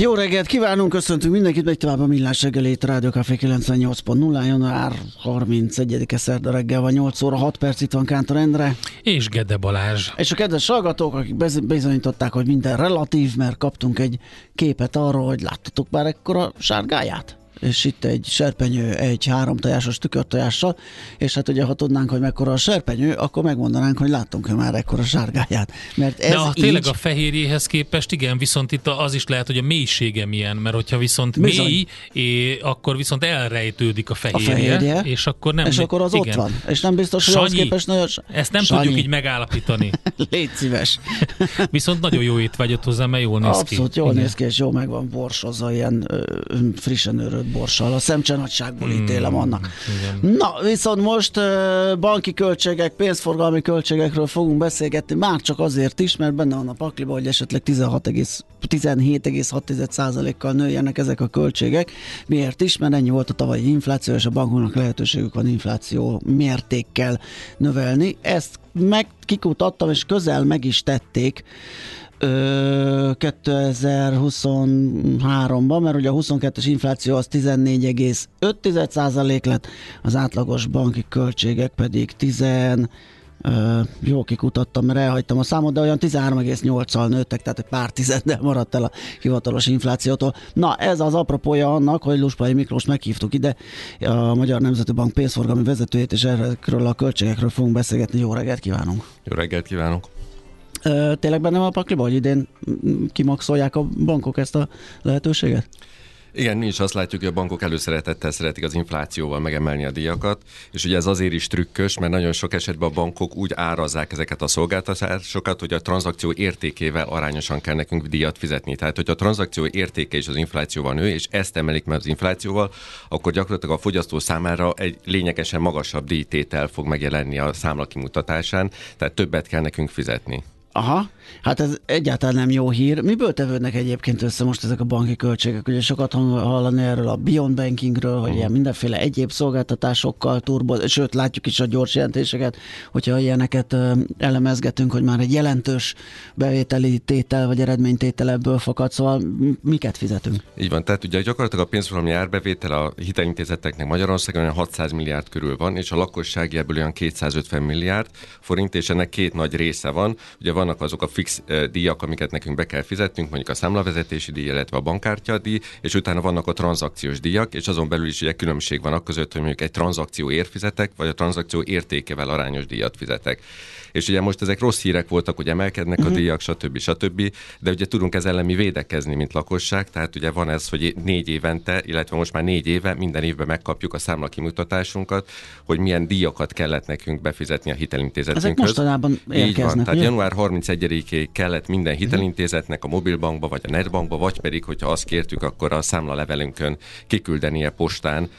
Jó reggelt kívánunk, köszöntünk mindenkit, megy tovább a Millás reggelét, Rádió Café 98.0, január 31-e szerda reggel van, 8 óra 6 perc, itt van Kántor Endre. És Gede Balázs. És a kedves hallgatók, akik bizonyították, hogy minden relatív, mert kaptunk egy képet arról, hogy láttatok már ekkora sárgáját? És itt egy serpenyő egy három tojásos tükörtojással, és hát ugye ha tudnánk, hogy mekkora a serpenyő, akkor megmondanánk, hogy láttunk-e már ekkora sárgáját. Mert ez De a, így... tényleg a fehérjéhez képest igen, viszont itt az is lehet, hogy a mélysége milyen, mert hogyha viszont Bizony. mély, é, akkor viszont elrejtődik a a fehérje, fehérje, és akkor nem... és akkor az igen. ott van. És nem biztos, hogy Sanyi, képest nagyon... Ezt nem Sanyi. tudjuk így megállapítani. Légy szíves. Viszont nagyon jó étvágyat hozzá, mert jól néz ki. Abszolút jól Igen. néz ki, és jó meg van borsozva, ilyen ö, frissen őrött borssal. A szemcse nagyságból Mm, ítélem annak. igen. Na, viszont most banki költségek, pénzforgalmi költségekről fogunk beszélgetni, már csak azért is, mert benne van a pakliba, hogy esetleg 16, 17,6%-kal nőjenek ezek a költségek. Miért is? Mert ennyi volt a tavalyi infláció, és a bankoknak lehetőségük van infláció mértékkel növelni. Ezt meg kikutattam, és közel meg is tették Ö, 2023-ban, mert ugye a 22-es infláció az 14,5% lett, az átlagos banki költségek pedig 10 Ö, jó kikutattam, mert elhagytam a számot, de olyan 13,8-al nőttek, tehát egy pár tizeddel maradt el a hivatalos inflációtól. Na, ez az apropója annak, hogy Luspai Miklós meghívtuk ide, a Magyar Nemzeti Bank pénzforgalmi vezetőjét, és erről a költségekről fogunk beszélgetni. Jó reggelt kívánunk! Jó reggelt kívánok! Tényleg benne van a pakliba, hogy idén kimaxolják a bankok ezt a lehetőséget? Igen, mi is azt látjuk, hogy a bankok előszeretettel szeretik az inflációval megemelni a díjakat, és ugye ez azért is trükkös, mert nagyon sok esetben a bankok úgy árazzák ezeket a szolgáltatásokat, hogy a tranzakció értékével arányosan kell nekünk díjat fizetni. Tehát, hogy a tranzakció értéke is az inflációval nő, és ezt emelik meg az inflációval, akkor gyakorlatilag a fogyasztó számára egy lényegesen magasabb díjtétel fog megjelenni a számla kimutatásán, tehát többet kell nekünk fizetni. Aha, hát ez egyáltalán nem jó hír. Miből tevődnek egyébként össze most ezek a banki költségek? Ugye sokat hallani erről a Beyond Bankingről, hogy ilyen mindenféle egyéb szolgáltatásokkal turbo, sőt látjuk is a gyors jelentéseket, hogyha ilyeneket elemezgetünk, hogy már egy jelentős bevételi tétel vagy eredménytétel ebből fakad, szóval miket fizetünk? Így van, tehát ugye gyakorlatilag a pénzforgalmi árbevétel a hitelintézeteknek Magyarországon olyan 600 milliárd körül van, és a lakossági ebből olyan 250 milliárd forint, és ennek két nagy része van. Ugye vannak azok a fix díjak, amiket nekünk be kell fizetnünk, mondjuk a számlavezetési díj, illetve a bankkártya díj, és utána vannak a tranzakciós díjak, és azon belül is ugye különbség van a között, hogy mondjuk egy tranzakcióért fizetek, vagy a tranzakció értékevel arányos díjat fizetek. És ugye most ezek rossz hírek voltak, hogy emelkednek a mhm. díjak, stb. stb. De ugye tudunk ez ellen mi védekezni, mint lakosság, tehát ugye van ez, hogy négy évente, illetve most már négy éve minden évben megkapjuk a számla kimutatásunkat, hogy milyen díjakat kellett nekünk befizetni a hitelintézetünkhöz. Ezek mostanában érkeznek, Így van, tehát január 31 tőzsdéjegyzékéig kellett minden hitelintézetnek a mobilbankba, vagy a netbankba, vagy pedig, hogyha azt kértük, akkor a számlalevelünkön kiküldenie postán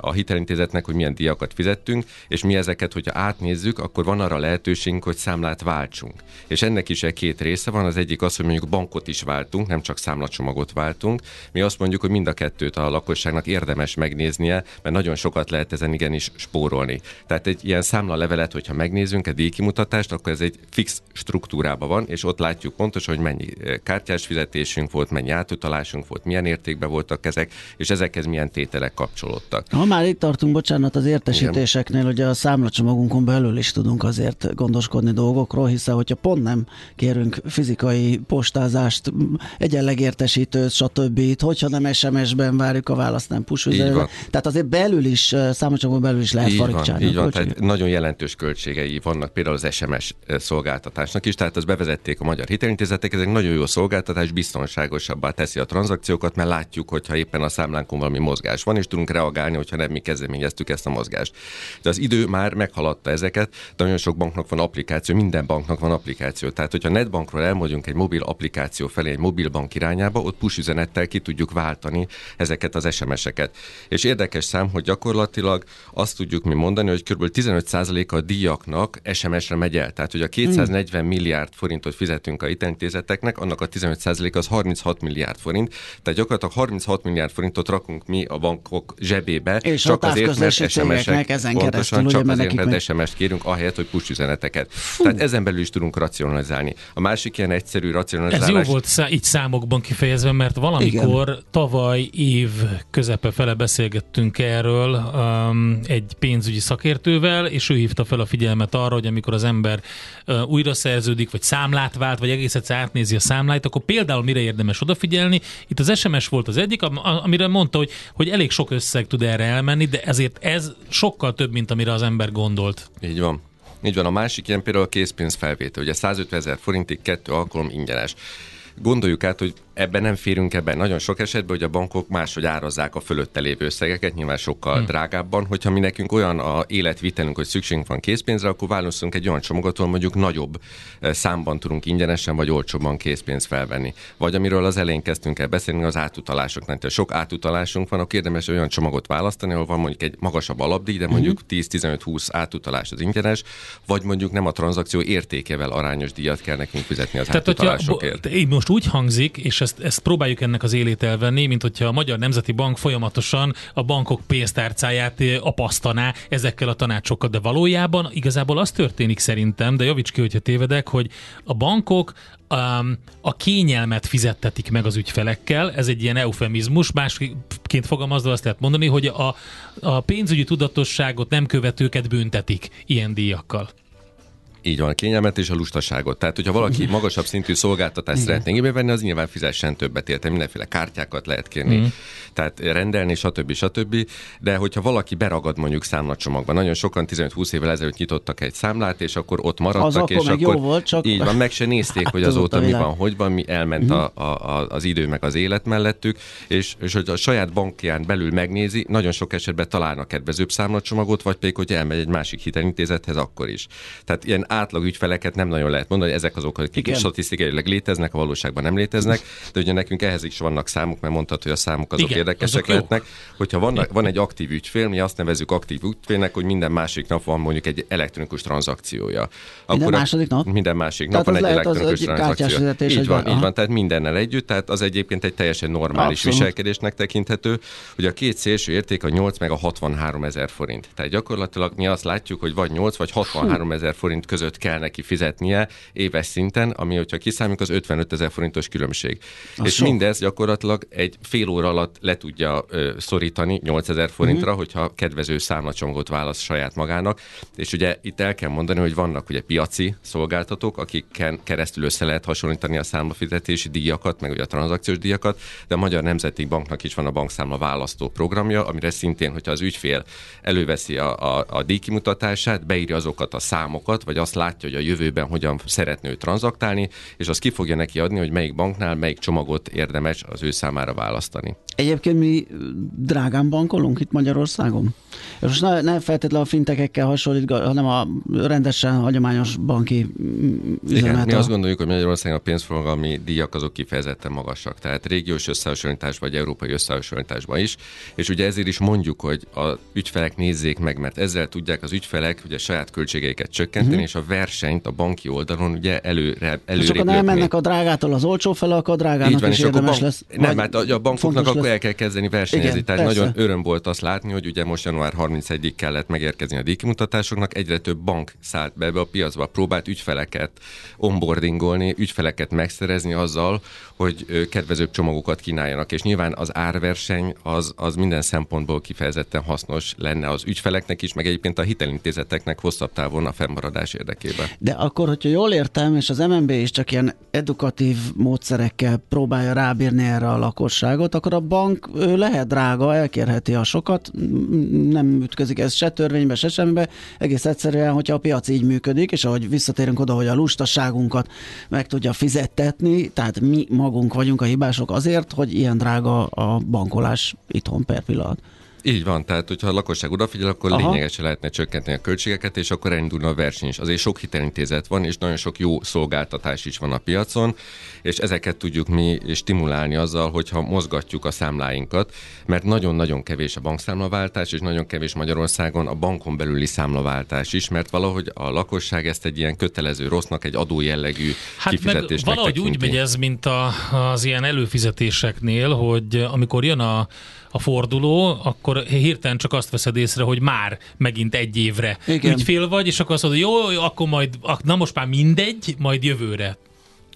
a hitelintézetnek, hogy milyen díjakat fizettünk, és mi ezeket, hogyha átnézzük, akkor van arra lehetőségünk, hogy számlát váltsunk. És ennek is egy két része van, az egyik az, hogy mondjuk bankot is váltunk, nem csak számlacsomagot váltunk. Mi azt mondjuk, hogy mind a kettőt a lakosságnak érdemes megnéznie, mert nagyon sokat lehet ezen igenis spórolni. Tehát egy ilyen számlalevelet, hogyha megnézünk, egy díjkimutatást, akkor ez egy fix struktúrában van, és ott látjuk pontosan, hogy mennyi kártyás fizetésünk volt, mennyi átutalásunk volt, milyen értékben voltak ezek, és ezekhez milyen tételek kapcsolódtak. Ha már itt tartunk, bocsánat, az értesítéseknél, ugye a számlacsomagunkon belül is tudunk azért gondoskodni dolgokról, hiszen hogyha pont nem kérünk fizikai postázást, m, egyenlegértesítőt, stb. Hogyha nem SMS-ben várjuk a választ, nem push. Tehát azért belül is, számlacsomagon belül is lehet így van, farigcsálni. így van, tehát nagyon jelentős költségei vannak például az SMS szolgáltatásnak is, tehát azt bevezették a magyar hitelintézetek, ez egy nagyon jó szolgáltatás, biztonságosabbá teszi a tranzakciókat, mert látjuk, hogyha éppen a számlánkon valami mozgás van, és tudunk reagálni, hogyha nem mi kezdeményeztük ezt a mozgást. De az idő már meghaladta ezeket, de nagyon sok banknak van applikáció, minden banknak van applikáció. Tehát, hogyha netbankról elmondjunk egy mobil applikáció felé, egy mobil bank irányába, ott push üzenettel ki tudjuk váltani ezeket az SMS-eket. És érdekes szám, hogy gyakorlatilag azt tudjuk mi mondani, hogy kb. 15%-a a díjaknak SMS-re megy el. Tehát, hogy a 240 milliárd milliárd forintot fizetünk a hitelintézeteknek, annak a 15% az 36 milliárd forint, tehát gyakorlatilag 36 milliárd forintot rakunk mi a bankok zsebébe, És csak a azért, mert SMS-ek, ezen pontosan, keresztül, ugye, csak mert azért, mert meg- SMS-t kérünk, ahelyett, hogy push üzeneteket. Tehát ezen belül is tudunk racionalizálni. A másik ilyen egyszerű Ez racionalizálás... jó volt szá- így számokban kifejezve, mert valamikor Igen. tavaly év közepe fele beszélgettünk erről um, egy pénzügyi szakértővel, és ő hívta fel a figyelmet arra, hogy amikor az ember uh, újra szerződik, vagy számlát vált, vagy egész egyszer átnézi a számláit, akkor például mire érdemes odafigyelni. Itt az SMS volt az egyik, amire mondta, hogy, hogy elég sok összeg tud erre elmenni, de ezért ez sokkal több, mint amire az ember gondolt. Így van. Így van, a másik ilyen például a készpénzfelvétel. Ugye 150 ezer forintig kettő alkalom ingyenes. Gondoljuk át, hogy ebben nem férünk ebben nagyon sok esetben, hogy a bankok máshogy árazzák a fölötte lévő összegeket, nyilván sokkal hmm. drágábban. Hogyha mi nekünk olyan a életvitelünk, hogy szükségünk van készpénzre, akkor válaszolunk egy olyan csomagot, ahol mondjuk nagyobb eh, számban tudunk ingyenesen vagy olcsóbban készpénzt felvenni. Vagy amiről az elején kezdtünk el beszélni, az átutalásoknak. Tehát sok átutalásunk van, akkor érdemes olyan csomagot választani, ahol van mondjuk egy magasabb alapdíj, de mondjuk 10-15-20 átutalás az ingyenes, vagy mondjuk nem a tranzakció értékevel arányos díjat kell nekünk fizetni az Tehát, hogyha, átutalásokért. bo- így most úgy hangzik, és ezt, ezt próbáljuk ennek az élét elvenni, mint hogyha a Magyar Nemzeti Bank folyamatosan a bankok pénztárcáját eh, apasztaná ezekkel a tanácsokkal, de valójában igazából az történik szerintem, de javíts ki, hogyha tévedek, hogy a bankok a kényelmet fizettetik meg az ügyfelekkel, ez egy ilyen eufemizmus, másként fogalmazva azt lehet mondani, hogy a, a pénzügyi tudatosságot nem követőket büntetik ilyen díjakkal. Így van, a kényelmet és a lustaságot. Tehát, hogyha valaki magasabb szintű szolgáltatást szeretné igénybe venni, az nyilván fizessen többet érte. Mindenféle kártyákat lehet kérni, mm. tehát rendelni, stb. stb. De hogyha valaki beragad mondjuk számlacsomagban, nagyon sokan 15-20 évvel ezelőtt nyitottak egy számlát, és akkor ott maradtak, Az akkor és akkor jó volt, csak- így van, meg se nézték, hogy Változott azóta mi van, hogy van, mi elment a, a, a, az idő meg az élet mellettük, és, és hogy a saját bankján belül megnézi, nagyon sok esetben találnak kedvezőbb számlacsomagot, vagy pedig, hogy elmegy egy másik hitelintézethez, akkor is. Tehát ilyen átlag ügyfeleket nem nagyon lehet mondani, hogy ezek azok, akik Igen. statisztikailag léteznek, a valóságban nem léteznek, de ugye nekünk ehhez is vannak számok, mert mondhatod, hogy a számok azok Igen, érdekesek azok lehetnek. Hogyha van, van egy aktív ügyfél, mi azt nevezzük aktív ügyfélnek, hogy minden másik nap van mondjuk egy elektronikus tranzakciója. Minden a- második nap? Minden másik Tehát nap van egy elektronikus tranzakció. Így van, így van, tehát mindennel együtt, tehát az egyébként egy teljesen normális Abszolút. viselkedésnek tekinthető, hogy a két szélső érték a 8 meg a 63 ezer forint. Tehát gyakorlatilag mi azt látjuk, hogy vagy 8 vagy 63 ezer forint között kell neki fizetnie éves szinten, ami, hogyha kiszámoljuk, az 55 ezer forintos különbség. Az és sok. mindez gyakorlatilag egy fél óra alatt le tudja ö, szorítani 8 ezer forintra, Mhm. hogyha kedvező számlacsomagot választ saját magának. És ugye itt el kell mondani, hogy vannak ugye piaci szolgáltatók, akiken keresztül össze lehet hasonlítani a számlafizetési díjakat, meg ugye a tranzakciós díjakat, de a Magyar Nemzeti Banknak is van a bankszámla választó programja, amire szintén, hogyha az ügyfél előveszi a, a, a díjkimutatását, beírja azokat a számokat, vagy azt látja, hogy a jövőben hogyan szeretne ő tranzaktálni, és az ki fogja neki adni, hogy melyik banknál melyik csomagot érdemes az ő számára választani. Egyébként mi drágán bankolunk itt Magyarországon? És most ne, ne feltétlenül a fintekekkel hasonlít, hanem a rendesen hagyományos banki mm, Igen, üzemet. mi azt gondoljuk, hogy Magyarországon a pénzforgalmi díjak azok kifejezetten magasak, tehát régiós összehasonlításban vagy európai összehasonlításban is, és ugye ezért is mondjuk, hogy a ügyfelek nézzék meg, mert ezzel tudják az ügyfelek ugye saját költségeiket csökkenteni, uh-huh. és a versenyt a banki oldalon ugye előre, és előrébb akkor elmennek a drágától az olcsó fele, akkor a drágának így van, is és érdemes bank, lesz. nem, mert a, a bankoknak akkor lesz. el kell kezdeni versenyezni. Igen, Tehát persze. nagyon öröm volt azt látni, hogy ugye most január 31-ig kellett megérkezni a díjkimutatásoknak, egyre több bank szállt be ebbe a piacba, próbált ügyfeleket onboardingolni, ügyfeleket megszerezni azzal, hogy kedvezőbb csomagokat kínáljanak, és nyilván az árverseny az, az minden szempontból kifejezetten hasznos lenne az ügyfeleknek is, meg egyébként a hitelintézeteknek hosszabb távon a fennmaradás érdekében. De akkor, hogyha jól értem, és az MNB is csak ilyen edukatív módszerekkel próbálja rábírni erre a lakosságot, akkor a bank lehet drága, elkérheti a sokat, nem ütközik ez se törvénybe, se semmibe, egész egyszerűen, hogyha a piac így működik, és ahogy visszatérünk oda, hogy a lustaságunkat meg tudja fizettetni, tehát mi magunk vagyunk a hibások azért, hogy ilyen drága a bankolás itthon per pillanat. Így van, tehát hogyha a lakosság odafigyel, akkor Aha. lényegesen lehetne csökkenteni a költségeket, és akkor elindulna a verseny is. Azért sok hitelintézet van, és nagyon sok jó szolgáltatás is van a piacon, és ezeket tudjuk mi stimulálni azzal, hogyha mozgatjuk a számláinkat, mert nagyon-nagyon kevés a bankszámlaváltás, és nagyon kevés Magyarországon a bankon belüli számlaváltás is, mert valahogy a lakosság ezt egy ilyen kötelező rossznak, egy adó jellegű hát kifizetésnek meg valahogy tekinti. úgy megy ez, mint a, az ilyen előfizetéseknél, hogy amikor jön a a forduló, akkor hirtelen csak azt veszed észre, hogy már megint egy évre Igen. ügyfél vagy, és akkor azt mondod, jó, jó, akkor majd, na most már mindegy, majd jövőre.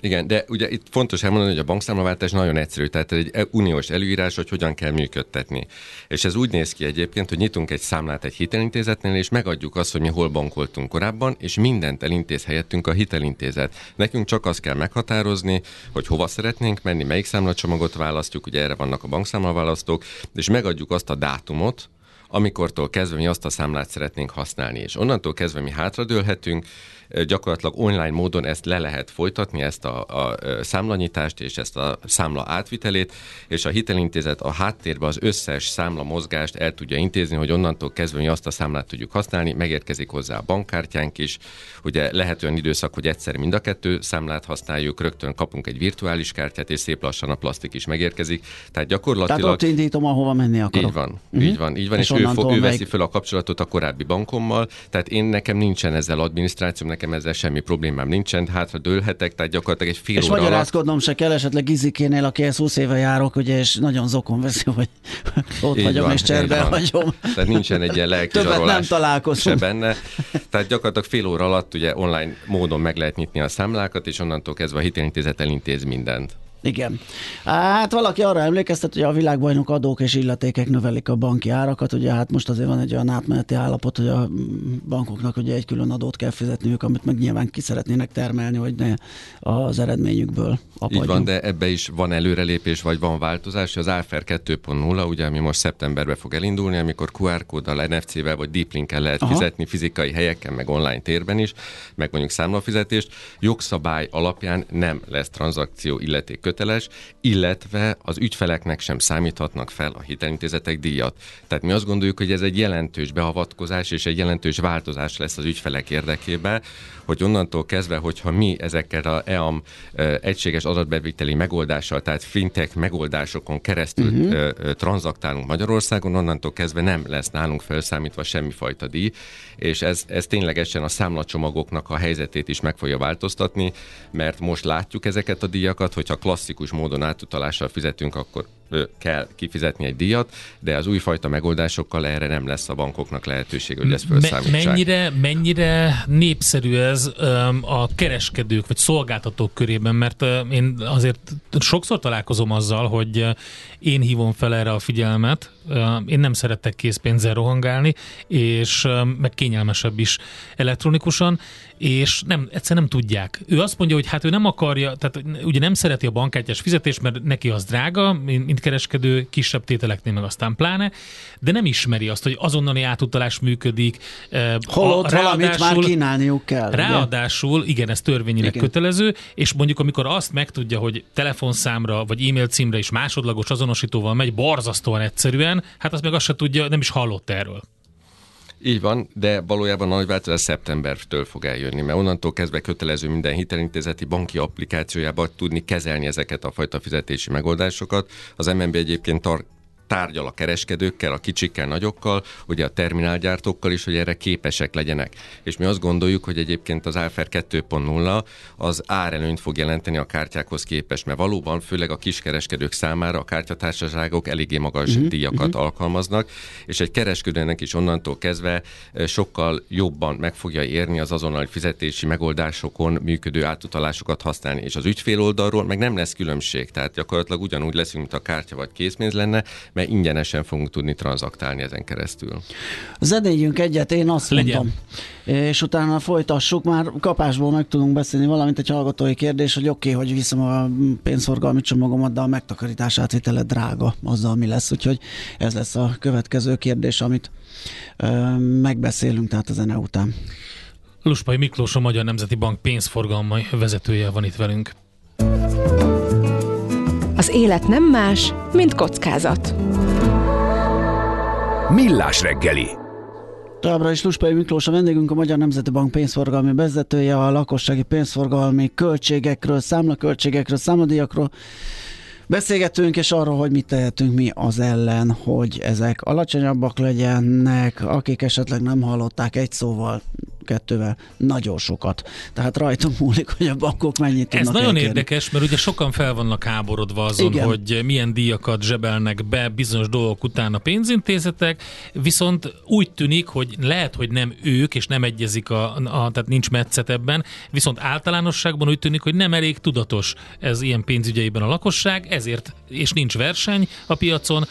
Igen, de ugye itt fontos elmondani, hogy a bankszámlaváltás nagyon egyszerű, tehát egy e- uniós előírás, hogy hogyan kell működtetni. És ez úgy néz ki egyébként, hogy nyitunk egy számlát egy hitelintézetnél, és megadjuk azt, hogy mi hol bankoltunk korábban, és mindent elintéz helyettünk a hitelintézet. Nekünk csak azt kell meghatározni, hogy hova szeretnénk menni, melyik számlacsomagot választjuk, ugye erre vannak a bankszámlaválasztók, és megadjuk azt a dátumot, amikortól kezdve mi azt a számlát szeretnénk használni, és onnantól kezdve mi hátradőlhetünk, gyakorlatilag online módon ezt le lehet folytatni, ezt a, a számlanyítást és ezt a számla átvitelét, és a hitelintézet a háttérben az összes számla mozgást el tudja intézni, hogy onnantól kezdve mi azt a számlát tudjuk használni, megérkezik hozzá a bankkártyánk is, ugye lehet olyan időszak, hogy egyszer mind a kettő számlát használjuk, rögtön kapunk egy virtuális kártyát, és szép lassan a plastik is megérkezik. Tehát gyakorlatilag... Tehát ott indítom, ahova menni akarok. Így van, uh-huh. így van, így van, és, és ő, fog, ő veszi fel a kapcsolatot a korábbi bankommal, tehát én nekem nincsen ezzel adminisztrációm, nekem ezzel semmi problémám nincsen, hátra dőlhetek, tehát gyakorlatilag egy fél És óra magyarázkodnom alatt... se kell, esetleg Gizikénél, akihez 20 éve járok, ugye, és nagyon zokon veszi, hogy ott így vagyok, van, és cserbe hagyom. Tehát nincsen egy ilyen lelki Többet nem találkozunk. Se benne. Tehát gyakorlatilag fél óra alatt ugye online módon meg lehet nyitni a számlákat, és onnantól kezdve a hitelintézet elintéz mindent. Igen. Hát valaki arra emlékeztet, hogy a világbajnok adók és illetékek növelik a banki árakat. Ugye hát most azért van egy olyan átmeneti állapot, hogy a bankoknak ugye egy külön adót kell fizetniük, amit meg nyilván ki szeretnének termelni, hogy ne az eredményükből apadjunk. Így van, de ebbe is van előrelépés, vagy van változás. Az AFR 2.0, ugye, ami most szeptemberben fog elindulni, amikor QR kóddal, NFC-vel vagy Deep Link-el lehet Aha. fizetni fizikai helyeken, meg online térben is, meg mondjuk számlafizetést. Jogszabály alapján nem lesz tranzakció illeték köteles, illetve az ügyfeleknek sem számíthatnak fel a hitelintézetek díjat. Tehát mi azt gondoljuk, hogy ez egy jelentős beavatkozás és egy jelentős változás lesz az ügyfelek érdekében, hogy onnantól kezdve, hogyha mi ezekkel a EAM egységes adatbeviteli megoldással, tehát fintech megoldásokon keresztül uh-huh. tranzaktálunk Magyarországon, onnantól kezdve nem lesz nálunk felszámítva semmifajta díj, és ez, ez ténylegesen a számlacsomagoknak a helyzetét is meg fogja változtatni, mert most látjuk ezeket a díjakat, hogyha klasszikus módon átutalással fizetünk, akkor kell kifizetni egy díjat, de az újfajta megoldásokkal erre nem lesz a bankoknak lehetőség, hogy ezt felszámítsák. Mennyire, mennyire népszerű ez a kereskedők vagy szolgáltatók körében, mert én azért sokszor találkozom azzal, hogy én hívom fel erre a figyelmet, én nem szeretek készpénzzel rohangálni, és meg kényelmesebb is elektronikusan, és nem, egyszer nem tudják. Ő azt mondja, hogy hát ő nem akarja, tehát ugye nem szereti a bankkártyás fizetést, mert neki az drága, mint kereskedő, kisebb tételeknél meg aztán pláne, de nem ismeri azt, hogy azonnali átutalás működik. Holott valamit már kínálniuk kell. Ráadásul, ugye? igen, ez törvényileg igen. kötelező, és mondjuk amikor azt megtudja, hogy telefonszámra vagy e-mail címre is másodlagos azonosítóval megy, borzasztóan egyszerűen, hát az meg azt se tudja, nem is hallott erről. Így van, de valójában a nagy változás szeptembertől fog eljönni, mert onnantól kezdve kötelező minden hitelintézeti banki applikációjában tudni kezelni ezeket a fajta fizetési megoldásokat. Az MNB egyébként tar- tárgyal a kereskedőkkel, a kicsikkel, nagyokkal, ugye a terminálgyártókkal is, hogy erre képesek legyenek. És mi azt gondoljuk, hogy egyébként az Alfer 2.0 az árelőnyt fog jelenteni a kártyákhoz képest, mert valóban főleg a kiskereskedők számára a kártyatársaságok eléggé magas uh-huh, díjakat uh-huh. alkalmaznak, és egy kereskedőnek is onnantól kezdve sokkal jobban meg fogja érni az azonnali fizetési megoldásokon működő átutalásokat használni, és az ügyfél oldalról meg nem lesz különbség, tehát gyakorlatilag ugyanúgy leszünk, mint a kártya vagy készpénz lenne, mert ingyenesen fogunk tudni tranzaktálni ezen keresztül. Zenéljünk egyet, én azt Legyen. mondom. És utána folytassuk, már kapásból meg tudunk beszélni valamint egy hallgatói kérdés, hogy oké, okay, hogy viszem a pénzforgalmi csomagomat, de a megtakarítás átvitele drága azzal, mi lesz. Úgyhogy ez lesz a következő kérdés, amit ö, megbeszélünk, tehát a zene után. Luspai Miklós, a Magyar Nemzeti Bank pénzforgalmai vezetője van itt velünk. Az élet nem más, mint kockázat. Millás reggeli. Továbbra is Luspai Miklós a vendégünk, a Magyar Nemzeti Bank pénzforgalmi vezetője, a lakossági pénzforgalmi költségekről, számlaköltségekről, számladíjakról beszélgetünk, és arról, hogy mit tehetünk mi az ellen, hogy ezek alacsonyabbak legyenek, akik esetleg nem hallották egy szóval, kettővel nagyon sokat. Tehát rajtunk múlik, hogy a bankok mennyit tudnak Ez nagyon elkérni. érdekes, mert ugye sokan fel vannak háborodva azon, Igen. hogy milyen díjakat zsebelnek be bizonyos dolgok után a pénzintézetek, viszont úgy tűnik, hogy lehet, hogy nem ők, és nem egyezik, a, a, tehát nincs metszet ebben, viszont általánosságban úgy tűnik, hogy nem elég tudatos ez ilyen pénzügyeiben a lakosság, ezért, és nincs verseny a piacon,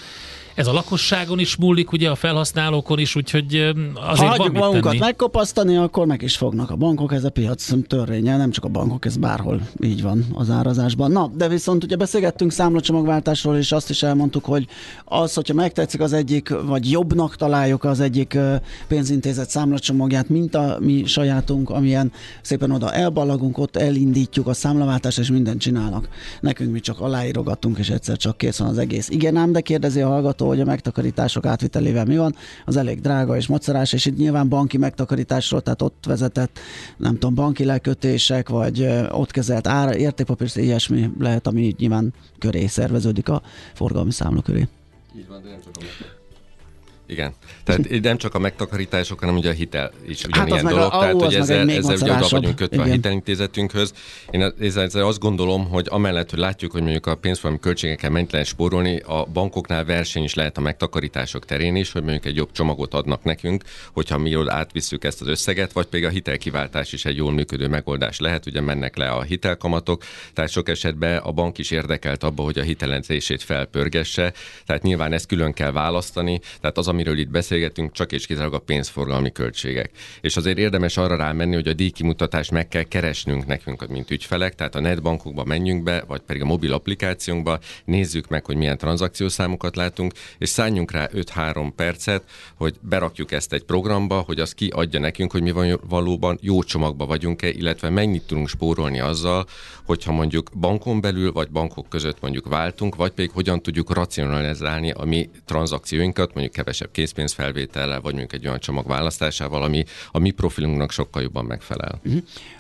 ez a lakosságon is múlik, ugye a felhasználókon is, úgyhogy Ha azért van hagyjuk magunkat tenni. megkopasztani, akkor meg is fognak a bankok, ez a piac törvénye, nem csak a bankok, ez bárhol így van az árazásban. Na, de viszont ugye beszélgettünk számlacsomagváltásról, és azt is elmondtuk, hogy az, hogyha megtetszik az egyik, vagy jobbnak találjuk az egyik pénzintézet számlacsomagját, mint a mi sajátunk, amilyen szépen oda elballagunk, ott elindítjuk a számlaváltást, és mindent csinálnak. Nekünk mi csak aláírogatunk, és egyszer csak kész van az egész. Igen ám, de kérdezi a hallgató, hogy a megtakarítások átvitelével mi van, az elég drága és macerás, és itt nyilván banki megtakarításról, tehát ott vezetett, nem tudom, banki lekötések, vagy ott kezelt ár, értékpapír, ilyesmi lehet, ami nyilván köré szerveződik a forgalmi számla köré. Így van, de nem csak a igen. Tehát nem csak a megtakarítások, hanem ugye a hitel is ugyanilyen Hát meg a- dolog. ó, tehát, hogy ezzel, ezzel ugye oda vagyunk kötve a Igen. hitelintézetünkhöz. Én ezzel, azt gondolom, hogy amellett, hogy látjuk, hogy mondjuk a pénzforgalmi költségeken mennyit lehet spórolni, a bankoknál verseny is lehet a megtakarítások terén is, hogy mondjuk egy jobb csomagot adnak nekünk, hogyha mi jól átvisszük ezt az összeget, vagy pedig a hitelkiváltás is egy jól működő megoldás lehet, ugye mennek le a hitelkamatok, tehát sok esetben a bank is érdekelt abba, hogy a hitelezését felpörgesse, tehát nyilván ezt külön kell választani, tehát az, amiről itt beszélgetünk, csak és kizárólag a pénzforgalmi költségek. És azért érdemes arra rámenni, hogy a díjkimutatást meg kell keresnünk nekünk, mint ügyfelek, tehát a netbankokba menjünk be, vagy pedig a mobil applikációnkba, nézzük meg, hogy milyen tranzakciószámokat látunk, és szálljunk rá 5-3 percet, hogy berakjuk ezt egy programba, hogy az kiadja nekünk, hogy mi van valóban jó csomagba vagyunk-e, illetve mennyit tudunk spórolni azzal, hogyha mondjuk bankon belül, vagy bankok között mondjuk váltunk, vagy pedig hogyan tudjuk racionalizálni a mi tranzakcióinkat, mondjuk kevesebb készpénzfelvétellel, vagy mondjuk egy olyan csomag választásával, ami a mi profilunknak sokkal jobban megfelel.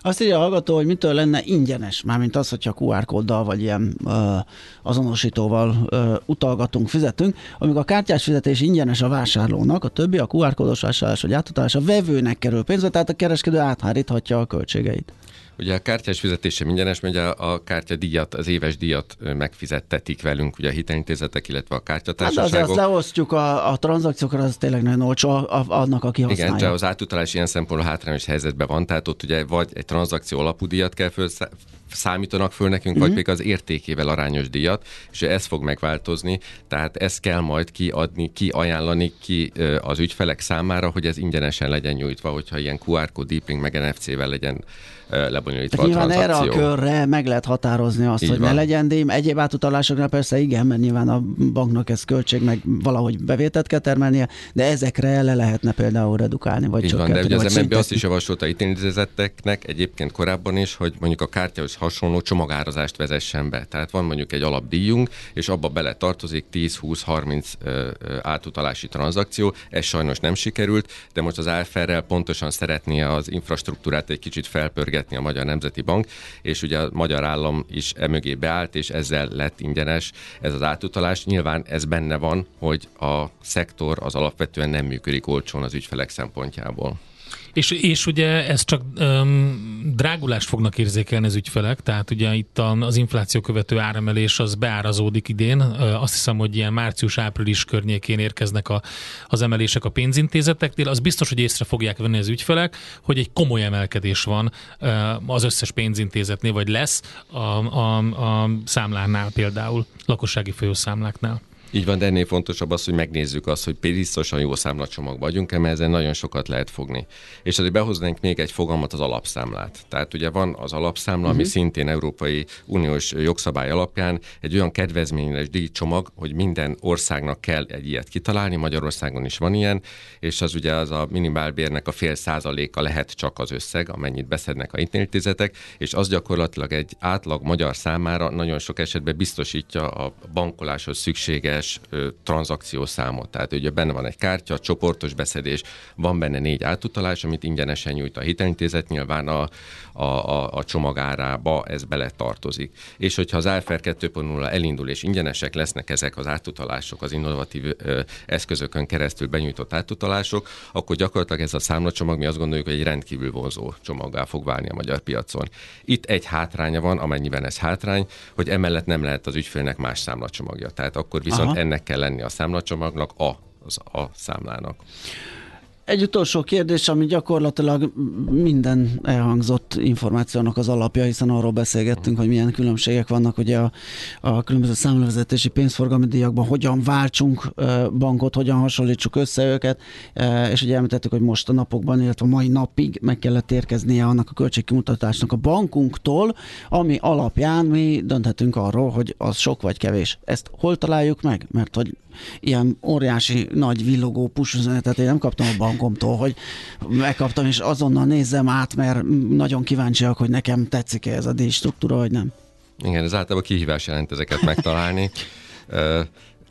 Azt írja a hallgató, hogy mitől lenne ingyenes, mármint az, hogyha QR kóddal vagy ilyen ö, azonosítóval ö, utalgatunk, fizetünk, amikor a kártyás fizetés ingyenes a vásárlónak, a többi a QR kódos vásárlás vagy átutalás a vevőnek kerül pénzbe, tehát a kereskedő átháríthatja a költségeit. Ugye a kártyás fizetése ingyenes, mert ugye a kártya díjat, az éves díjat megfizettetik velünk, ugye a hitelintézetek, illetve a Hát de azért kártyatársaságok. leosztjuk a, a tranzakciókra, az tényleg nagyon olcsó a- a- annak, aki Igen, használja. de az átutalás ilyen szempontból hátrányos helyzetben van, tehát ott ugye vagy egy tranzakció alapú díjat kell számítanak föl nekünk, Mhm. vagy pedig az értékével arányos díjat, és ez fog megváltozni, tehát ezt kell majd kiadni, kiajánlani ki az ügyfelek számára, hogy ez ingyenesen legyen nyújtva, hogyha ilyen QR kód deeping meg NFC-vel legyen lebonyolítva Tehát a nyilván erre a körre meg lehet határozni azt, Így hogy ne van. legyen díj. Egyéb átutalásoknál persze igen, mert nyilván a banknak ez költség, meg valahogy bevételt kell termelnie, de ezekre le lehetne például redukálni, vagy Így van, de ugye az MNB azt is javasolta a intézeteknek egyébként korábban is, hogy mondjuk a kártyához hasonló csomagárazást vezessen be. Tehát van mondjuk egy alapdíjunk, és abba bele tartozik 10-20-30 ö, ö, átutalási tranzakció. Ez sajnos nem sikerült, de most az AFR-rel pontosan szeretné az infrastruktúrát egy kicsit felpörgetni a Magyar Nemzeti Bank, és ugye a magyar állam is emögé beállt, és ezzel lett ingyenes ez az átutalás. Nyilván ez benne van, hogy a szektor az alapvetően nem működik olcsón az ügyfelek szempontjából. És, és ugye ez csak um, drágulást fognak érzékelni az ügyfelek, tehát ugye itt az infláció követő áremelés az beárazódik idén. Azt hiszem, hogy ilyen március-április környékén érkeznek a, az emelések a pénzintézeteknél. Az biztos, hogy észre fogják venni az ügyfelek, hogy egy komoly emelkedés van az összes pénzintézetnél, vagy lesz a, a, a számlánál például, lakossági folyószámláknál. Így van, de ennél fontosabb az, hogy megnézzük azt, hogy biztosan jó számlacsomag vagyunk, mert ezen nagyon sokat lehet fogni. És azért behoznánk még egy fogalmat, az alapszámlát. Tehát ugye van az alapszámla, uh-huh. ami szintén Európai Uniós jogszabály alapján egy olyan kedvezményes díjcsomag, hogy minden országnak kell egy ilyet kitalálni, Magyarországon is van ilyen, és az ugye az a minimálbérnek a fél százaléka lehet csak az összeg, amennyit beszednek a intézetek, és az gyakorlatilag egy átlag magyar számára nagyon sok esetben biztosítja a bankoláshoz szükséges egyes ö, számot. Tehát ugye benne van egy kártya, csoportos beszedés, van benne négy átutalás, amit ingyenesen nyújt a hitelintézet, nyilván a, a, a, a csomagárába ez bele tartozik. És hogyha az AFR 2.0 elindul, és ingyenesek lesznek ezek az átutalások, az innovatív ö, eszközökön keresztül benyújtott átutalások, akkor gyakorlatilag ez a számlacsomag, mi azt gondoljuk, hogy egy rendkívül vonzó csomaggá fog válni a magyar piacon. Itt egy hátránya van, amennyiben ez hátrány, hogy emellett nem lehet az ügyfélnek más számlacsomagja. Tehát akkor viszont. Ennek kell lenni a számlacsomagnak a, az a számlának. Egy utolsó kérdés, ami gyakorlatilag minden elhangzott információnak az alapja, hiszen arról beszélgettünk, hogy milyen különbségek vannak ugye a, a különböző számlevezetési pénzforgalmi díjakban, hogyan váltsunk bankot, hogyan hasonlítsuk össze őket, és ugye említettük, hogy most a napokban, illetve a mai napig meg kellett érkeznie annak a költségkimutatásnak a bankunktól, ami alapján mi dönthetünk arról, hogy az sok vagy kevés. Ezt hol találjuk meg? Mert hogy ilyen óriási nagy villogó push én nem kaptam a bankomtól, hogy megkaptam, és azonnal nézzem át, mert nagyon kíváncsiak, hogy nekem tetszik-e ez a díjstruktúra, vagy nem. Igen, ez általában kihívás jelent ezeket megtalálni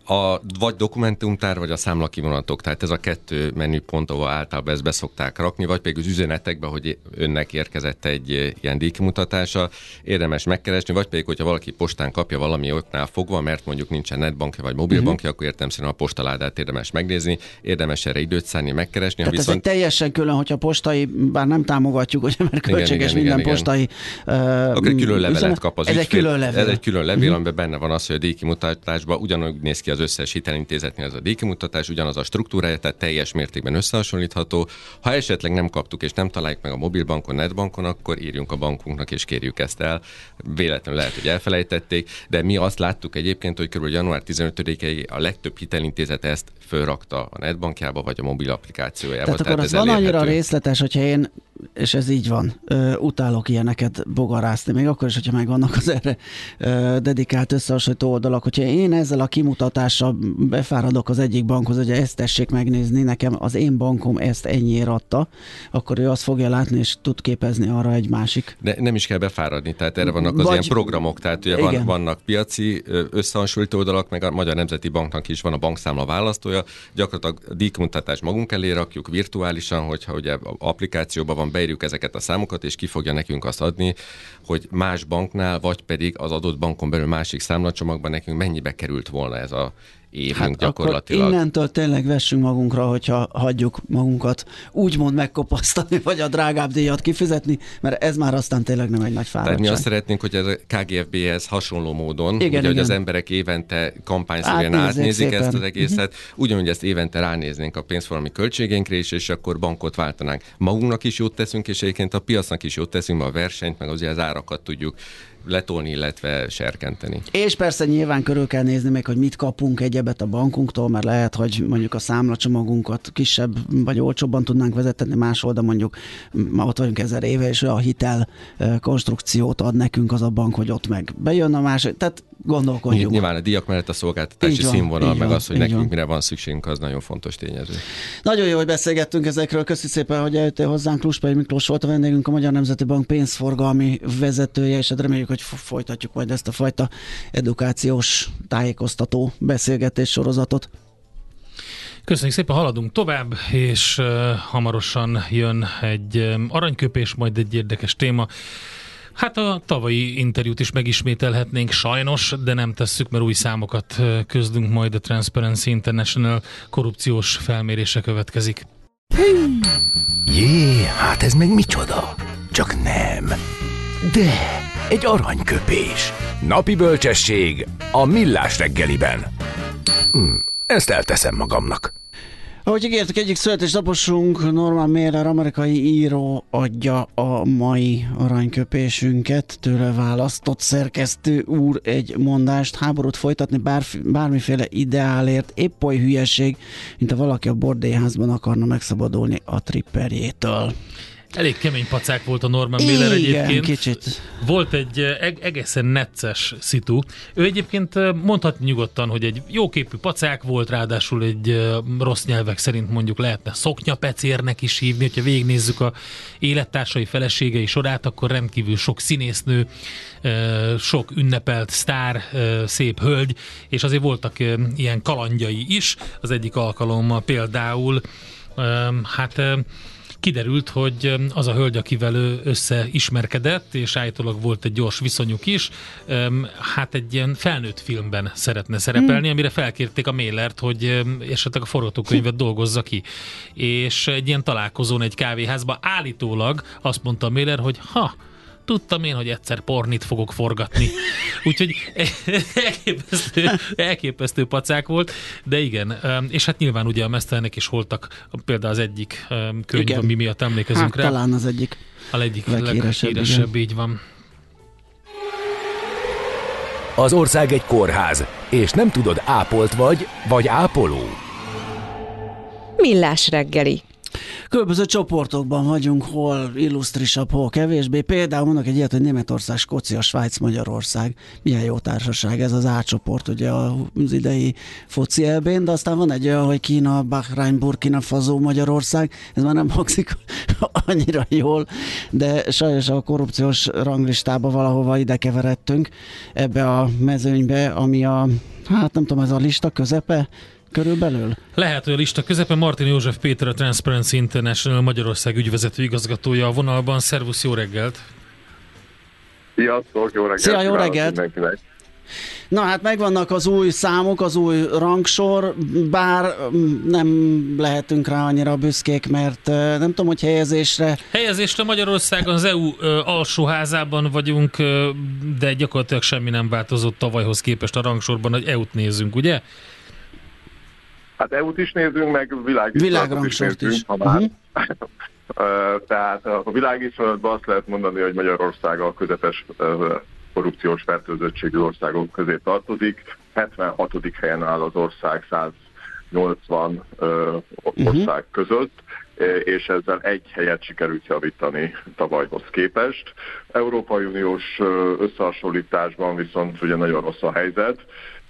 a, vagy dokumentumtár, vagy a számlakivonatok, tehát ez a kettő menüpont, ahol általában ezt beszokták rakni, vagy pedig az üzenetekbe, hogy önnek érkezett egy ilyen díjkimutatása, érdemes megkeresni, vagy pedig, hogyha valaki postán kapja valami oknál fogva, mert mondjuk nincsen netbankja vagy mobilbankja, uh-huh. akkor értem szerint a postaládát érdemes megnézni, érdemes erre időt szállni, megkeresni. Tehát viszont... ez egy teljesen külön, hogyha postai, bár nem támogatjuk, hogy mert költséges igen, igen, minden igen, postai. Uh, akkor egy külön levelet kap az ez ügyfél. egy külön levél. Ez egy külön levél, uh-huh. amiben benne van az, hogy a díjkimutatásban ugyanúgy néz ki az összes hitelintézetnél ez a díjkimutatás, ugyanaz a struktúrája, tehát teljes mértékben összehasonlítható. Ha esetleg nem kaptuk és nem találjuk meg a mobilbankon, netbankon, akkor írjunk a bankunknak és kérjük ezt el. Véletlenül lehet, hogy elfelejtették, de mi azt láttuk egyébként, hogy kb. január 15-ig a legtöbb hitelintézet ezt fölrakta a netbankjába vagy a mobil applikációjába. Tehát, tehát akkor az van annyira részletes, hogyha én és ez így van. Ö, utálok ilyeneket bogarászni, még akkor is, hogyha megvannak az erre ö, dedikált összehasonlító oldalak. Hogyha én ezzel a kimutatással befáradok az egyik bankhoz, hogy ezt tessék megnézni, nekem az én bankom ezt ennyiért adta, akkor ő azt fogja látni, és tud képezni arra egy másik. De nem is kell befáradni, tehát erre vannak az Vagy, ilyen programok, tehát ugye van, vannak piaci összehasonlító oldalak, meg a Magyar Nemzeti Banknak is van a bankszámla választója, gyakorlatilag a díjmutatás magunk elé rakjuk virtuálisan, hogyha ugye applikációban van beírjuk ezeket a számokat, és ki fogja nekünk azt adni, hogy más banknál, vagy pedig az adott bankon belül másik számlacsomagban nekünk mennyibe került volna ez a évünk hát gyakorlatilag. Akkor innentől tényleg vessünk magunkra, hogyha hagyjuk magunkat úgymond megkopasztani, vagy a drágább díjat kifizetni, mert ez már aztán tényleg nem egy nagy fáradtság. Tehát mi azt szeretnénk, hogy a KGFB-hez hasonló módon, igen, ugye, igen. hogy az emberek évente kampányszerűen átnézik szépen. ezt az egészet, uh-huh. ugyanúgy ezt évente ránéznénk a pénzforgalmi költségénkre is, és akkor bankot váltanánk. Magunknak is jót teszünk, és egyébként a piacnak is jót teszünk, mert a versenyt, meg azért az árakat tudjuk letolni, illetve serkenteni. És persze nyilván körül kell nézni még, hogy mit kapunk egyebet a bankunktól, mert lehet, hogy mondjuk a számlacsomagunkat kisebb vagy olcsóbban tudnánk vezetni máshol, de mondjuk ma ott vagyunk ezer éve, és a hitel konstrukciót ad nekünk az a bank, hogy ott meg bejön a másik. Tehát gondolkodjunk. Nyilván a díjak mellett a szolgáltatási van, színvonal, meg van, az, hogy nekünk van. mire van szükségünk, az nagyon fontos tényező. Nagyon jó, hogy beszélgettünk ezekről. Köszönjük szépen, hogy eljöttél hozzánk. Luspai Miklós volt a vendégünk, a Magyar Nemzeti Bank pénzforgalmi vezetője, és hát reméljük, hogy folytatjuk majd ezt a fajta edukációs, tájékoztató beszélgetés sorozatot. Köszönjük szépen, haladunk tovább, és uh, hamarosan jön egy um, aranyköpés, majd egy érdekes téma. Hát a tavalyi interjút is megismételhetnénk sajnos, de nem tesszük, mert új számokat közlünk majd a Transparency International korrupciós felmérése következik. Jé, hát ez meg micsoda? Csak nem. De, egy aranyköpés. Napi bölcsesség a millás reggeliben. Hm, ezt elteszem magamnak. Ahogy ígértük, egyik születésnaposunk Norman Mailer, amerikai író adja a mai aranyköpésünket. Tőle választott szerkesztő úr egy mondást. Háborút folytatni bár, bármiféle ideálért épp oly hülyeség, mint a valaki a bordélyházban akarna megszabadulni a tripperjétől. Elég kemény pacák volt a Norman Miller Igen, egyébként. kicsit. Volt egy eg- egészen necces szitu. Ő egyébként eh, mondhatni nyugodtan, hogy egy jóképű pacák volt, ráadásul egy eh, rossz nyelvek szerint mondjuk lehetne szoknyapecérnek is hívni, hogyha végignézzük a élettársai feleségei sorát, akkor rendkívül sok színésznő, eh, sok ünnepelt sztár, eh, szép hölgy, és azért voltak eh, ilyen kalandjai is. Az egyik alkalommal például hát kiderült, hogy öm, az a hölgy, akivel ő összeismerkedett, és állítólag volt egy gyors viszonyuk is, öm, hát egy ilyen felnőtt filmben szeretne szerepelni, amire felkérték a Mélert, hogy öm, esetleg a forgatókönyvet dolgozza ki. És egy ilyen találkozón egy kávéházban állítólag azt mondta a Méler, hogy ha, tudtam én, hogy egyszer pornit fogok forgatni. Úgyhogy elképesztő, elképesztő pacák volt, de igen, és hát nyilván ugye a mesztelnek is holtak például az egyik könyv, Igen. ami miatt emlékezünk Hát rá. talán az egyik. A egyik leghíresebb, leghíresebb, így van. Az ország egy kórház, és nem tudod, ápolt vagy, vagy ápoló. Millás reggeli. Különböző csoportokban vagyunk, hol illusztrisabb, hol kevésbé. Például mondok egy ilyet, hogy Németország, Skócia, Svájc, Magyarország. Milyen jó társaság ez az A csoport, ugye az idei foci elbén, de aztán van egy olyan, hogy Kína, Bahrain, Burkina Faso, Magyarország. Ez már nem hangzik annyira jól, de sajnos a korrupciós ranglistába valahova ide keveredtünk ebbe a mezőnybe, ami a, hát nem tudom, ez a lista közepe körülbelül? Lehet, hogy a lista közepe Martin József Péter, a Transparency International Magyarország ügyvezető igazgatója a vonalban. Szervusz, jó reggelt! Sziasztok, jó reggelt! Szia, jó reggelt! Mindenkinek. Na hát megvannak az új számok, az új rangsor, bár mm, nem lehetünk rá annyira büszkék, mert nem tudom, hogy helyezésre Helyezésre Magyarországon az EU alsóházában vagyunk, de gyakorlatilag semmi nem változott tavalyhoz képest a rangsorban, hogy EU-t nézzünk, ugye? Hát EU-t is nézünk, meg világviszonylatot Világrangsort is. ha már. Mhm. Ö, Tehát a világviszonylatban azt lehet mondani, hogy Magyarország a közepes korrupciós fertőzöttségű országok közé tartozik. 76. helyen áll az ország 180 ö, ország között ö, és ezzel egy helyet sikerült javítani tavalyhoz képest. Európai Uniós összehasonlításban viszont ugye nagyon rossz a helyzet.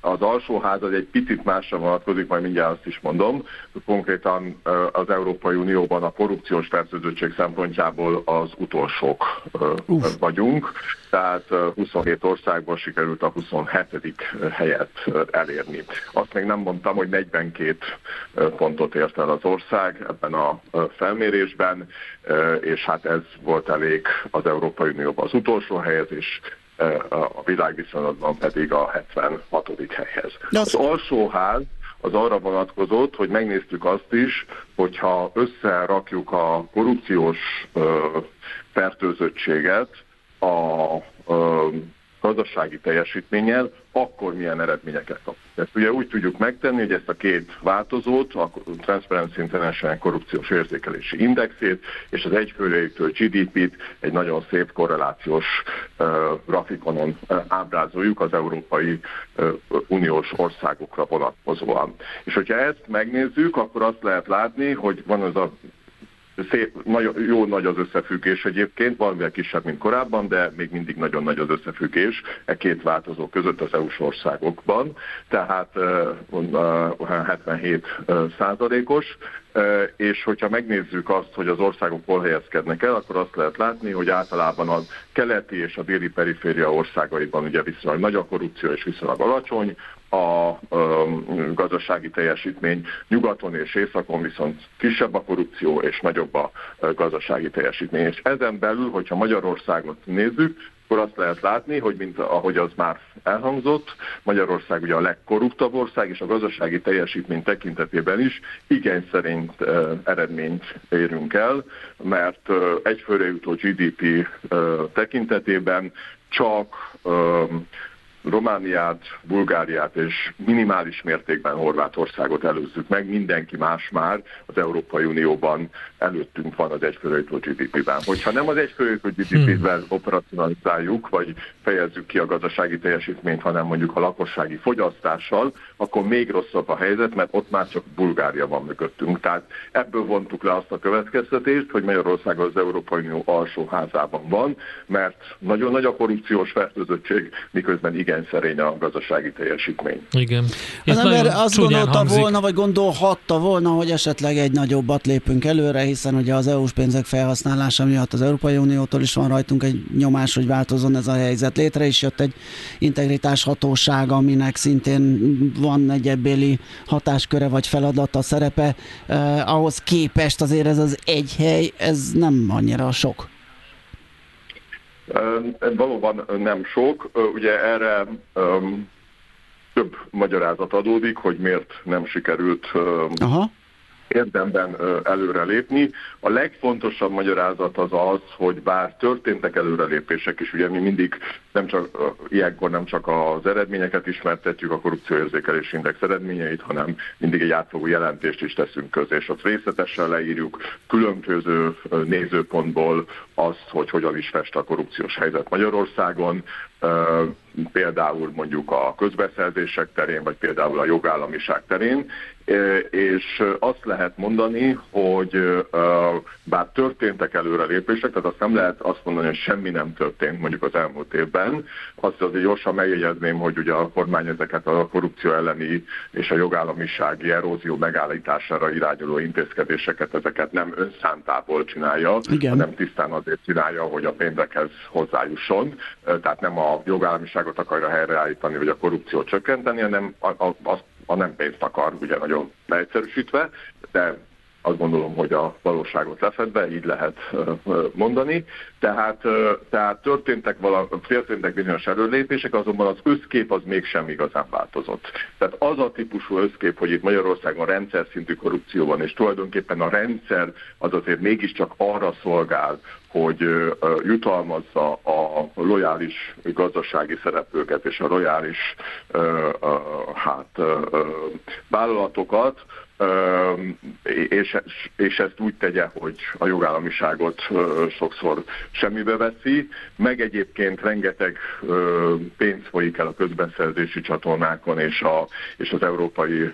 Az alsóház az egy picit másra vonatkozik, majd mindjárt azt is mondom. Konkrétan az Európai Unióban a korrupciós fertőzöttség szempontjából az utolsók ö, vagyunk, tehát ö, 27 országban sikerült a 27. helyet elérni. Azt még nem mondtam, hogy 42 ö, pontot ért el az ország ebben a felmérésben, és hát ez volt elég az Európai Unióban az utolsó helyezés, a világviszonylatban pedig a 76. helyhez. De az- Az alsóház az arra vonatkozott, hogy megnéztük azt is, hogyha összerakjuk a korrupciós ö, fertőzöttséget a ö, gazdasági teljesítménnyel, akkor milyen eredményeket kap. Ezt ugye úgy tudjuk megtenni, hogy ezt a két változót, a Transparency International korrupciós érzékelési indexét és az egyfőrétől GDP-t egy nagyon szép korrelációs uh, grafikonon uh, ábrázoljuk az Európai uh, Uniós országokra vonatkozóan. És hogyha ezt megnézzük, akkor azt lehet látni, hogy van az a szép, nagyon, jó nagy az összefüggés egyébként, valamivel kisebb, mint korábban, de még mindig nagyon nagy az összefüggés e két változó között az EU-s országokban, tehát uh, uh, 77 uh, százalékos, és hogyha megnézzük azt, hogy az országok hol helyezkednek el, akkor azt lehet látni, hogy általában a keleti és a déli periféria országaiban ugye viszonylag nagy a korrupció és viszonylag alacsony, a gazdasági teljesítmény, nyugaton és északon viszont kisebb a korrupció és nagyobb a gazdasági teljesítmény. És ezen belül, hogyha Magyarországot nézzük, akkor azt lehet látni, hogy mint ahogy az már elhangzott, Magyarország ugye a legkorruptabb ország, és a gazdasági teljesítmény tekintetében is igen szerint uh, eredményt érünk el, mert uh, egyfőre jutó GDP uh, tekintetében csak Romániát, Bulgáriát és minimális mértékben Horvátországot előzzük meg, mindenki más már az Európai Unióban előttünk van az egyfőjutó GDP-ben. Hogyha nem az egyfőjutó GDP-ben hmm. operacionalizáljuk, vagy fejezzük ki a gazdasági teljesítményt, hanem mondjuk a lakossági fogyasztással, akkor még rosszabb a helyzet, mert ott már csak Bulgária van mögöttünk. Tehát ebből vontuk le azt a következtetést, hogy Magyarország az Európai Unió alsóházában van, mert nagyon nagy a korrupciós fertőzöttség, miközben igen igen szerény a gazdasági teljesítmény. Igen. Az ember azt gondolta hangzik. volna, vagy gondolhatta volna, hogy esetleg egy nagyobbat lépünk előre, hiszen ugye az EU-s pénzek felhasználása miatt az Európai Uniótól is van rajtunk egy nyomás, hogy változon ez a helyzet. Létre is jött egy integritás hatóság, aminek szintén van egy ebbéli hatásköre vagy feladata, szerepe. Eh, ahhoz képest azért ez az egy hely, ez nem annyira sok. Valóban nem sok. Ugye erre több magyarázat adódik, hogy miért nem sikerült Aha érdemben előrelépni. A legfontosabb magyarázat az az, hogy bár történtek előrelépések is, ugye mi mindig nem csak ilyenkor nem csak az eredményeket ismertetjük, a korrupcióérzékelés index eredményeit, hanem mindig egy átfogó jelentést is teszünk közé, és ott részletesen leírjuk különböző nézőpontból azt, hogy hogyan is fest a korrupciós helyzet Magyarországon, például mondjuk a közbeszerzések terén, vagy például a jogállamiság terén, és azt lehet mondani, hogy bár történtek előrelépések, tehát azt nem lehet azt mondani, hogy semmi nem történt mondjuk az elmúlt évben, azt azért gyorsan megjegyezném, hogy ugye a kormány ezeket a korrupció elleni és a jogállamisági erózió megállítására irányuló intézkedéseket, ezeket nem önszántából csinálja, Igen. hanem tisztán azért csinálja, hogy a pénzekhez hozzájusson, tehát nem a jogállamiságot akarja helyreállítani, vagy a korrupciót csökkenteni, hanem a, a, a nem pénzt akar, ugye nagyon leegyszerűsítve, de azt gondolom, hogy a valóságot lefedve, így lehet mondani. Tehát, tehát történtek, vala, történtek bizonyos erőlépések, azonban az összkép az mégsem igazán változott. Tehát az a típusú összkép, hogy itt Magyarországon rendszer szintű korrupció van, és tulajdonképpen a rendszer az azért mégiscsak arra szolgál, hogy jutalmazza a lojális gazdasági szereplőket és a lojális hát, vállalatokat, és, és ezt úgy tegye, hogy a jogállamiságot sokszor semmibe veszi, meg egyébként rengeteg pénz folyik el a közbeszerzési csatornákon és, a, és az Európai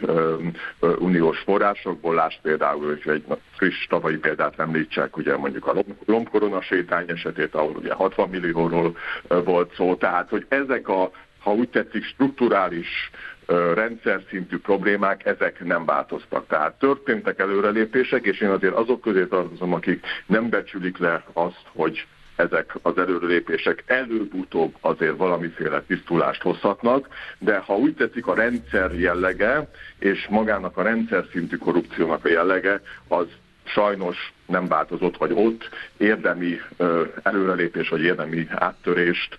Uniós forrásokból, lásd például, hogy egy friss tavalyi példát említsek, ugye mondjuk a lombkorona sétány esetét, ahol ugye 60 millióról volt szó, tehát hogy ezek a ha úgy tetszik, strukturális rendszer szintű problémák, ezek nem változtak. Tehát történtek előrelépések, és én azért azok közé tartozom, akik nem becsülik le azt, hogy ezek az előrelépések előbb-utóbb azért valamiféle tisztulást hozhatnak, de ha úgy tetszik a rendszer jellege, és magának a rendszer szintű korrupciónak a jellege, az sajnos nem változott, vagy ott érdemi előrelépés, vagy érdemi áttörést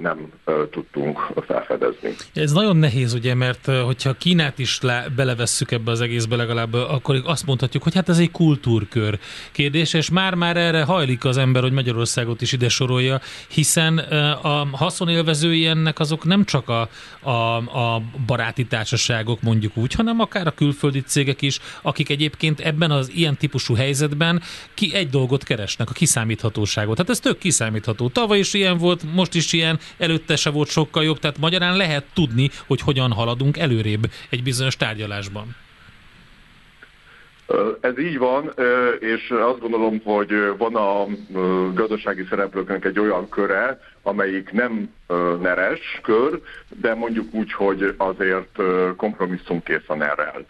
nem tudtunk felfedezni. Ez nagyon nehéz, ugye, mert hogyha Kínát is le, belevesszük ebbe az egészbe legalább, akkor azt mondhatjuk, hogy hát ez egy kultúrkör kérdés, és már-már erre hajlik az ember, hogy Magyarországot is ide sorolja, hiszen a haszonélvezői ennek azok nem csak a, a, a baráti társaságok mondjuk úgy, hanem akár a külföldi cégek is, akik egyébként ebben az ilyen típusú helyzetben ki egy dolgot keresnek, a kiszámíthatóságot. Hát ez tök kiszámítható. Tavaly is ilyen volt, most is ilyen, előtte se volt sokkal jobb, tehát magyarán lehet tudni, hogy hogyan haladunk előrébb egy bizonyos tárgyalásban. Ez így van, és azt gondolom, hogy van a gazdasági szereplőknek egy olyan köre, amelyik nem neres kör, de mondjuk úgy, hogy azért kompromisszumkész a nerrel.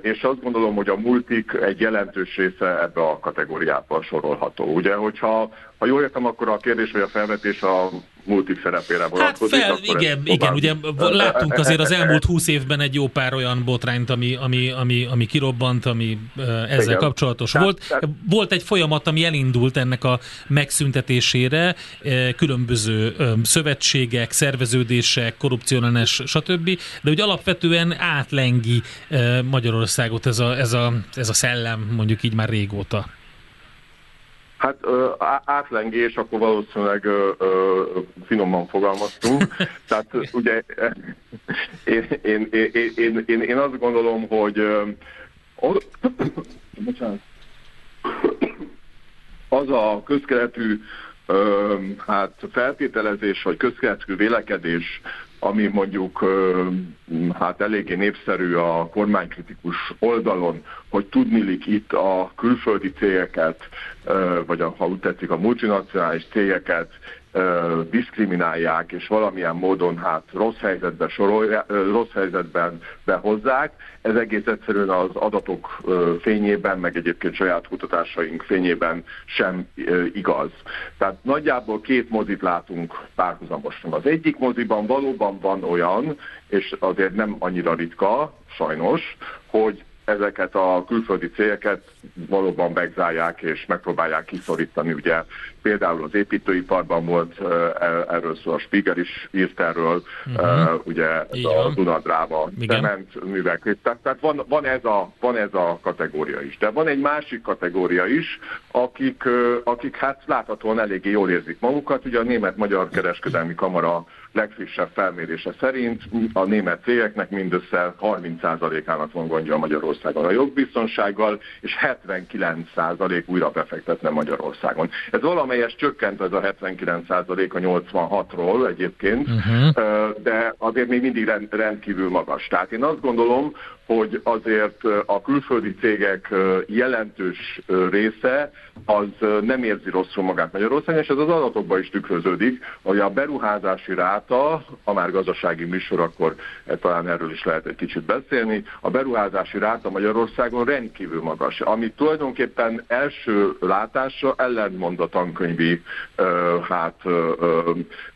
És azt gondolom, hogy a multik egy jelentős része ebbe a kategóriába sorolható. Ugye, hogyha ha jól értem, akkor a kérdés vagy a felvetés a multik szerepére vonatkozik. Hát fel, igen, igen, ugye láttunk azért az elmúlt húsz évben egy jó pár olyan botrányt, ami, ami, ami, ami kirobbant, ami ezzel igen. kapcsolatos tehát, volt. Tehát... Volt egy folyamat, ami elindult ennek a megszüntetésére, különböző szövetségek, szerveződések, korrupciólenes, stb. De ugye alapvetően átlengi Magyarországot ez a, ez a, ez a szellem, mondjuk így már régóta. Hát ö, átlengés, akkor valószínűleg ö, ö, finoman fogalmaztunk. Tehát ugye én, én, én, én, én, én azt gondolom, hogy ö, az a közkeletű hát feltételezés, vagy közkeletű vélekedés, ami mondjuk hát eléggé népszerű a kormánykritikus oldalon, hogy tudnilik itt a külföldi cégeket, vagy a, ha úgy tetszik a multinacionális cégeket diszkriminálják, és valamilyen módon hát rossz helyzetben, sorolja, rossz helyzetben behozzák. Ez egész egyszerűen az adatok fényében, meg egyébként saját kutatásaink fényében sem igaz. Tehát nagyjából két mozit látunk párhuzamosan. Az egyik moziban valóban van olyan, és azért nem annyira ritka, sajnos, hogy ezeket a külföldi cégeket valóban megzálják és megpróbálják kiszorítani. Ugye például az építőiparban volt, erről szól a Spiegel is írt erről, uh-huh. ugye ez a Dunadráma cement művek. Tehát, tehát van, van, ez a, van ez a kategória is. De van egy másik kategória is, akik, akik hát láthatóan eléggé jól érzik magukat. Ugye a Német-Magyar Kereskedelmi Kamara legfrissebb felmérése szerint a német cégeknek mindössze 30%-ának van gondja Magyarországon a jogbiztonsággal, és 79% újra befektetne Magyarországon. Ez valamelyes csökkent ez a 79% a 86-ról egyébként, uh-huh. de azért még mindig rendkívül magas. Tehát én azt gondolom, hogy azért a külföldi cégek jelentős része az nem érzi rosszul magát Magyarországon, és ez az adatokban is tükröződik, hogy a beruházási ráta, a már gazdasági műsor, akkor e, talán erről is lehet egy kicsit beszélni, a beruházási ráta Magyarországon rendkívül magas, ami tulajdonképpen első látásra ellentmond a tankönyvi hát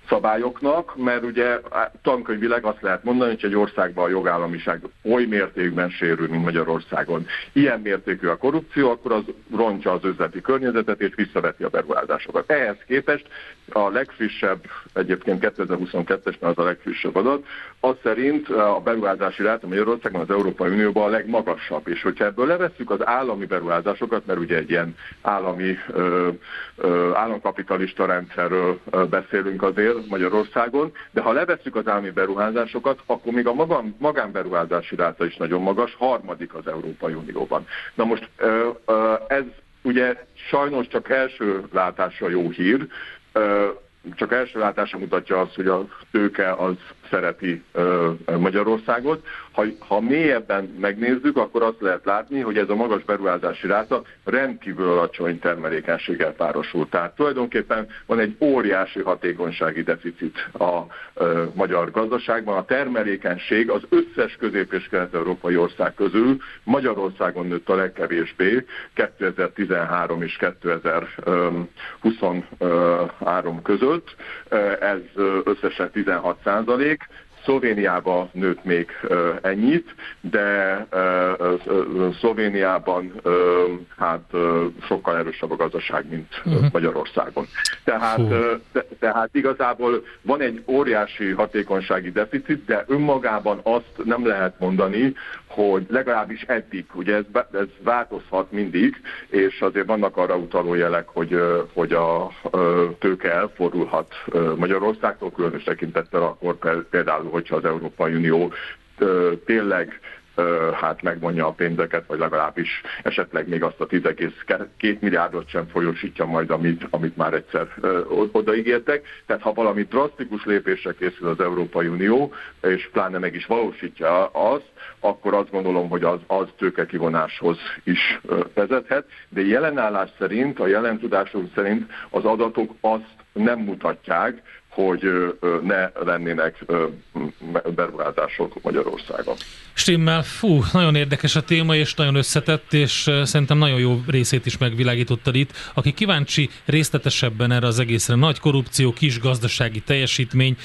szabályoknak, mert ugye tankönyvileg azt lehet mondani, hogy egy országban a jogállamiság oly mértékben sérül, mint Magyarországon. Ilyen mértékű a korrupció, akkor az rontja az üzleti környezetet és visszaveti a beruházásokat. Ehhez képest a legfrissebb, egyébként 2022-es, az a legfrissebb adat, az szerint a beruházási ráta Magyarországon az Európai Unióban a legmagasabb. És hogyha ebből levesszük az állami beruházásokat, mert ugye egy ilyen állami ö, ö, államkapitalista rendszerről beszélünk azért, Magyarországon, de ha levesszük az állami beruházásokat, akkor még a magán, magánberuházási ráta is nagyon magas, harmadik az Európai Unióban. Na most ez ugye sajnos csak első látásra jó hír, csak első látásra mutatja azt, hogy a tőke az szereti Magyarországot. Ha, ha mélyebben megnézzük, akkor azt lehet látni, hogy ez a magas beruházási ráta rendkívül alacsony termelékenységgel párosul. Tehát tulajdonképpen van egy óriási hatékonysági deficit a ö, magyar gazdaságban. A termelékenység az összes közép- és kelet-európai ország közül Magyarországon nőtt a legkevésbé 2013 és 2023 között. Ez összesen 16 százalék. Szlovéniában nőtt még ennyit, de Szlovéniában hát sokkal erősebb a gazdaság, mint uh-huh. Magyarországon. Tehát, tehát igazából van egy óriási hatékonysági deficit, de önmagában azt nem lehet mondani, hogy legalábbis eddig, ugye ez, ez változhat mindig, és azért vannak arra utaló jelek, hogy, hogy a tőke elfordulhat Magyarországtól, különös tekintettel akkor például, hogyha az Európai Unió tényleg hát megmondja a pénzeket, vagy legalábbis esetleg még azt a 10,2 milliárdot sem folyosítja majd, amit, amit már egyszer odaígértek. Tehát ha valami drasztikus lépésre készül az Európai Unió, és pláne meg is valósítja azt, akkor azt gondolom, hogy az, az tőkekivonáshoz is vezethet. De jelenállás szerint, a jelen tudásunk szerint az adatok azt nem mutatják, hogy ne lennének beruházások Magyarországon. Stimmel, fú, nagyon érdekes a téma, és nagyon összetett, és szerintem nagyon jó részét is megvilágítottad itt. Aki kíváncsi részletesebben erre az egészre, nagy korrupció, kis gazdasági teljesítmény,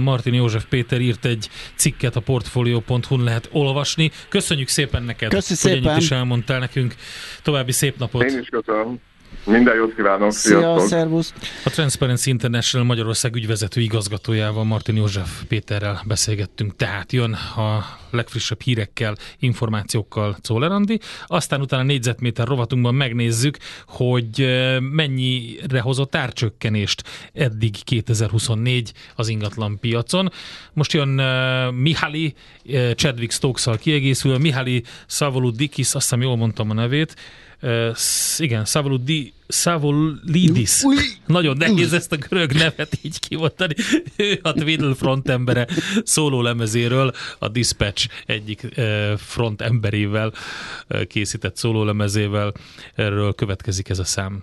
Martin József Péter írt egy cikket a portfolio.hu-n lehet olvasni. Köszönjük szépen neked, Köszi hogy szépen. ennyit is elmondtál nekünk. További szép napot! Én is köszönöm. Minden jót kívánok, Szia, sziasztok! szervusz! A Transparency International Magyarország ügyvezető igazgatójával Martin József Péterrel beszélgettünk. Tehát jön a legfrissebb hírekkel, információkkal Czoller Andi. Aztán utána négyzetméter rovatunkban megnézzük, hogy mennyire hozott árcsökkenést eddig 2024 az ingatlan piacon. Most jön Mihály Chadwick Stokes-szal kiegészül, Mihály Savoludikis, azt hiszem jól mondtam a nevét, Uh, igen, Savoludi, Savolidis. Nagyon nehéz ezt a görög nevet így kimondani. Ő a Twiddle front embere szóló lemezéről, a Dispatch egyik uh, front emberével uh, készített szóló lemezével. Erről következik ez a szám.